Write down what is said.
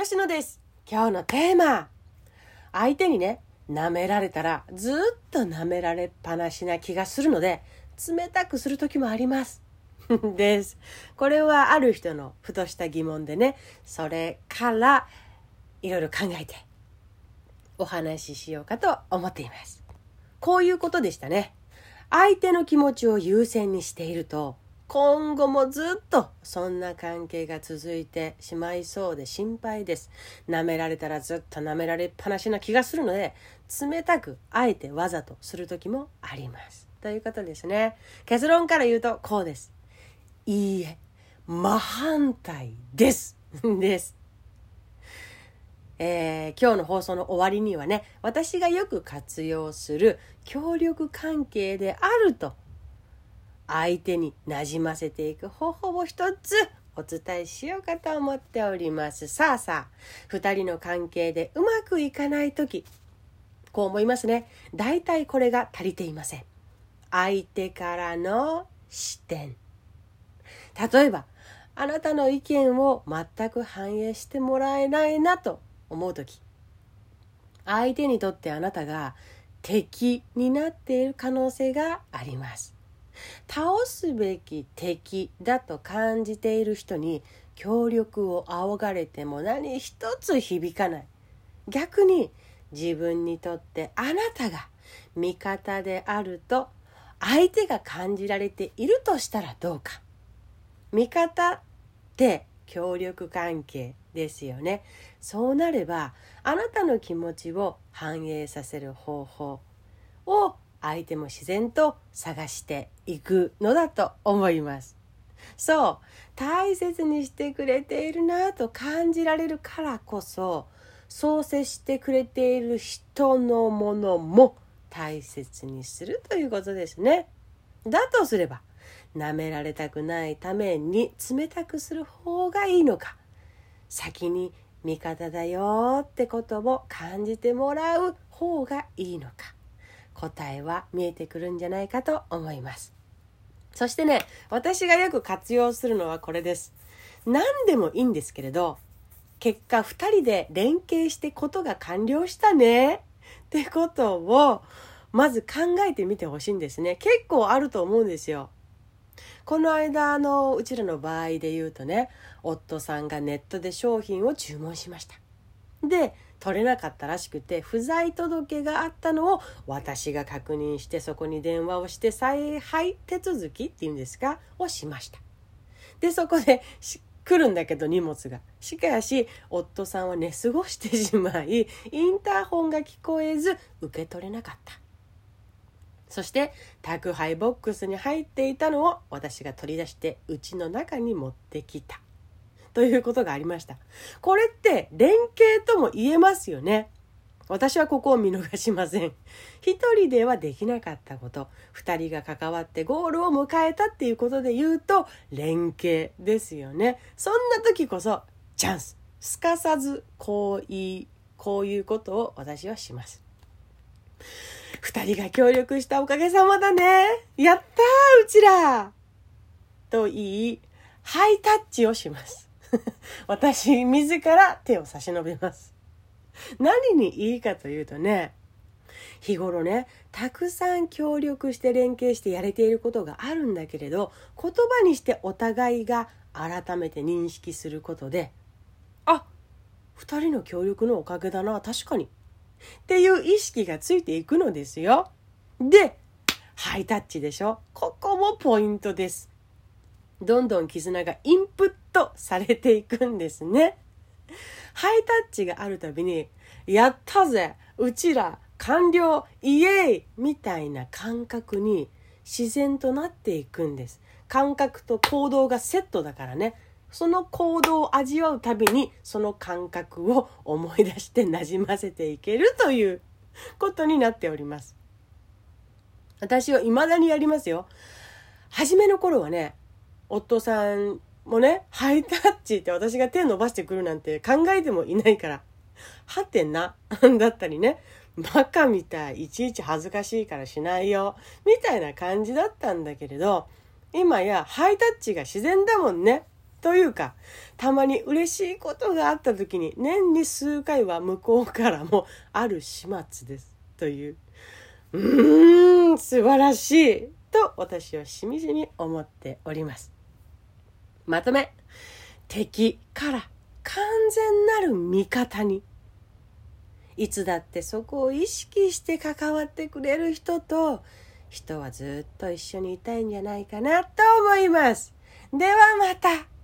吉野です。今日のテーマ。相手にね、舐められたらずっと舐められっぱなしな気がするので、冷たくする時もあります。です。これはある人のふとした疑問でね、それからいろいろ考えてお話ししようかと思っています。こういうことでしたね。相手の気持ちを優先にしていると、今後もずっとそんな関係が続いてしまいそうで心配です。舐められたらずっと舐められっぱなしな気がするので、冷たくあえてわざとする時もあります。ということですね。結論から言うとこうです。いいえ、真反対です。です。えー今日の放送の終わりにはね私がよく活用する協力関係であると相手になじませていく方法を一つお伝えしようかと思っております。さあさあ二人の関係でうまくいかない時こう思いますね。大体これが足りていません。相手からの視点。例えばあなたの意見を全く反映してもらえないなと思う時。相手にとってあなたが敵になっている可能性があります。倒すべき敵だと感じている人に協力を仰がれても何一つ響かない。逆に自分にとってあなたが味方であると相手が感じられているとしたらどうか。味方って協力関係ですよね。そうなればあなたの気持ちを反映させる方法を相手も自然と探していくのだと思います。そう大切にしてくれているなと感じられるからこそそう接してくれている人のものも大切にするということですね。だとすれば舐められたくないために冷たくする方がいいのか先に味方だよってことを感じてもらう方がいいのか答えは見えてくるんじゃないかと思います。そしてね私がよく活用するのはこれです。何でもいいんですけれど結果2人で連携してことが完了したね。ってことをまず考えてみてほしいんですね。結構あると思うんですよ。この間あのうちらの場合で言うとね夫さんがネットで商品を注文しました。で取れなかったらしくて不在届があったのを私が確認してそこに電話をして再配手続きっていうんですかをしました。でそこで来るんだけど荷物が。しかし夫さんは寝過ごしてしまいインターホンが聞こえず受け取れなかった。そして宅配ボックスに入っていたのを私が取り出してうちの中に持ってきた。ということがありました。これって連携とも言えますよね。私はここを見逃しません。一人ではできなかったこと。二人が関わってゴールを迎えたっていうことで言うと連携ですよね。そんな時こそチャンス。すかさずこう言いこういうことを私はします。二人が協力したおかげさまだね。やったーうちらと言いハイタッチをします。私自ら手を差し伸べます。何にいいかというとね日頃ねたくさん協力して連携してやれていることがあるんだけれど言葉にしてお互いが改めて認識することであ二人の協力のおかげだな確かに。っていう意識がついていくのですよ。でハイタッチでしょ。ここもポイントです。どんどん絆がインプットされていくんですね。ハイタッチがあるたびに、やったぜうちら完了イエーイみたいな感覚に自然となっていくんです。感覚と行動がセットだからね。その行動を味わうたびにその感覚を思い出してなじませていけるということになっております。私は未だにやりますよ。初めの頃はね、夫さんもね、ハイタッチって私が手伸ばしてくるなんて考えてもいないから、はてな、だったりね、バカみたい、いちいち恥ずかしいからしないよ、みたいな感じだったんだけれど、今やハイタッチが自然だもんね。というかたまに嬉しいことがあった時に年に数回は向こうからもある始末です。という。うーん素晴らしい。と私はしみじみ思っております。まとめ敵から完全なる味方にいつだってそこを意識して関わってくれる人と人はずっと一緒にいたいんじゃないかなと思います。ではまた。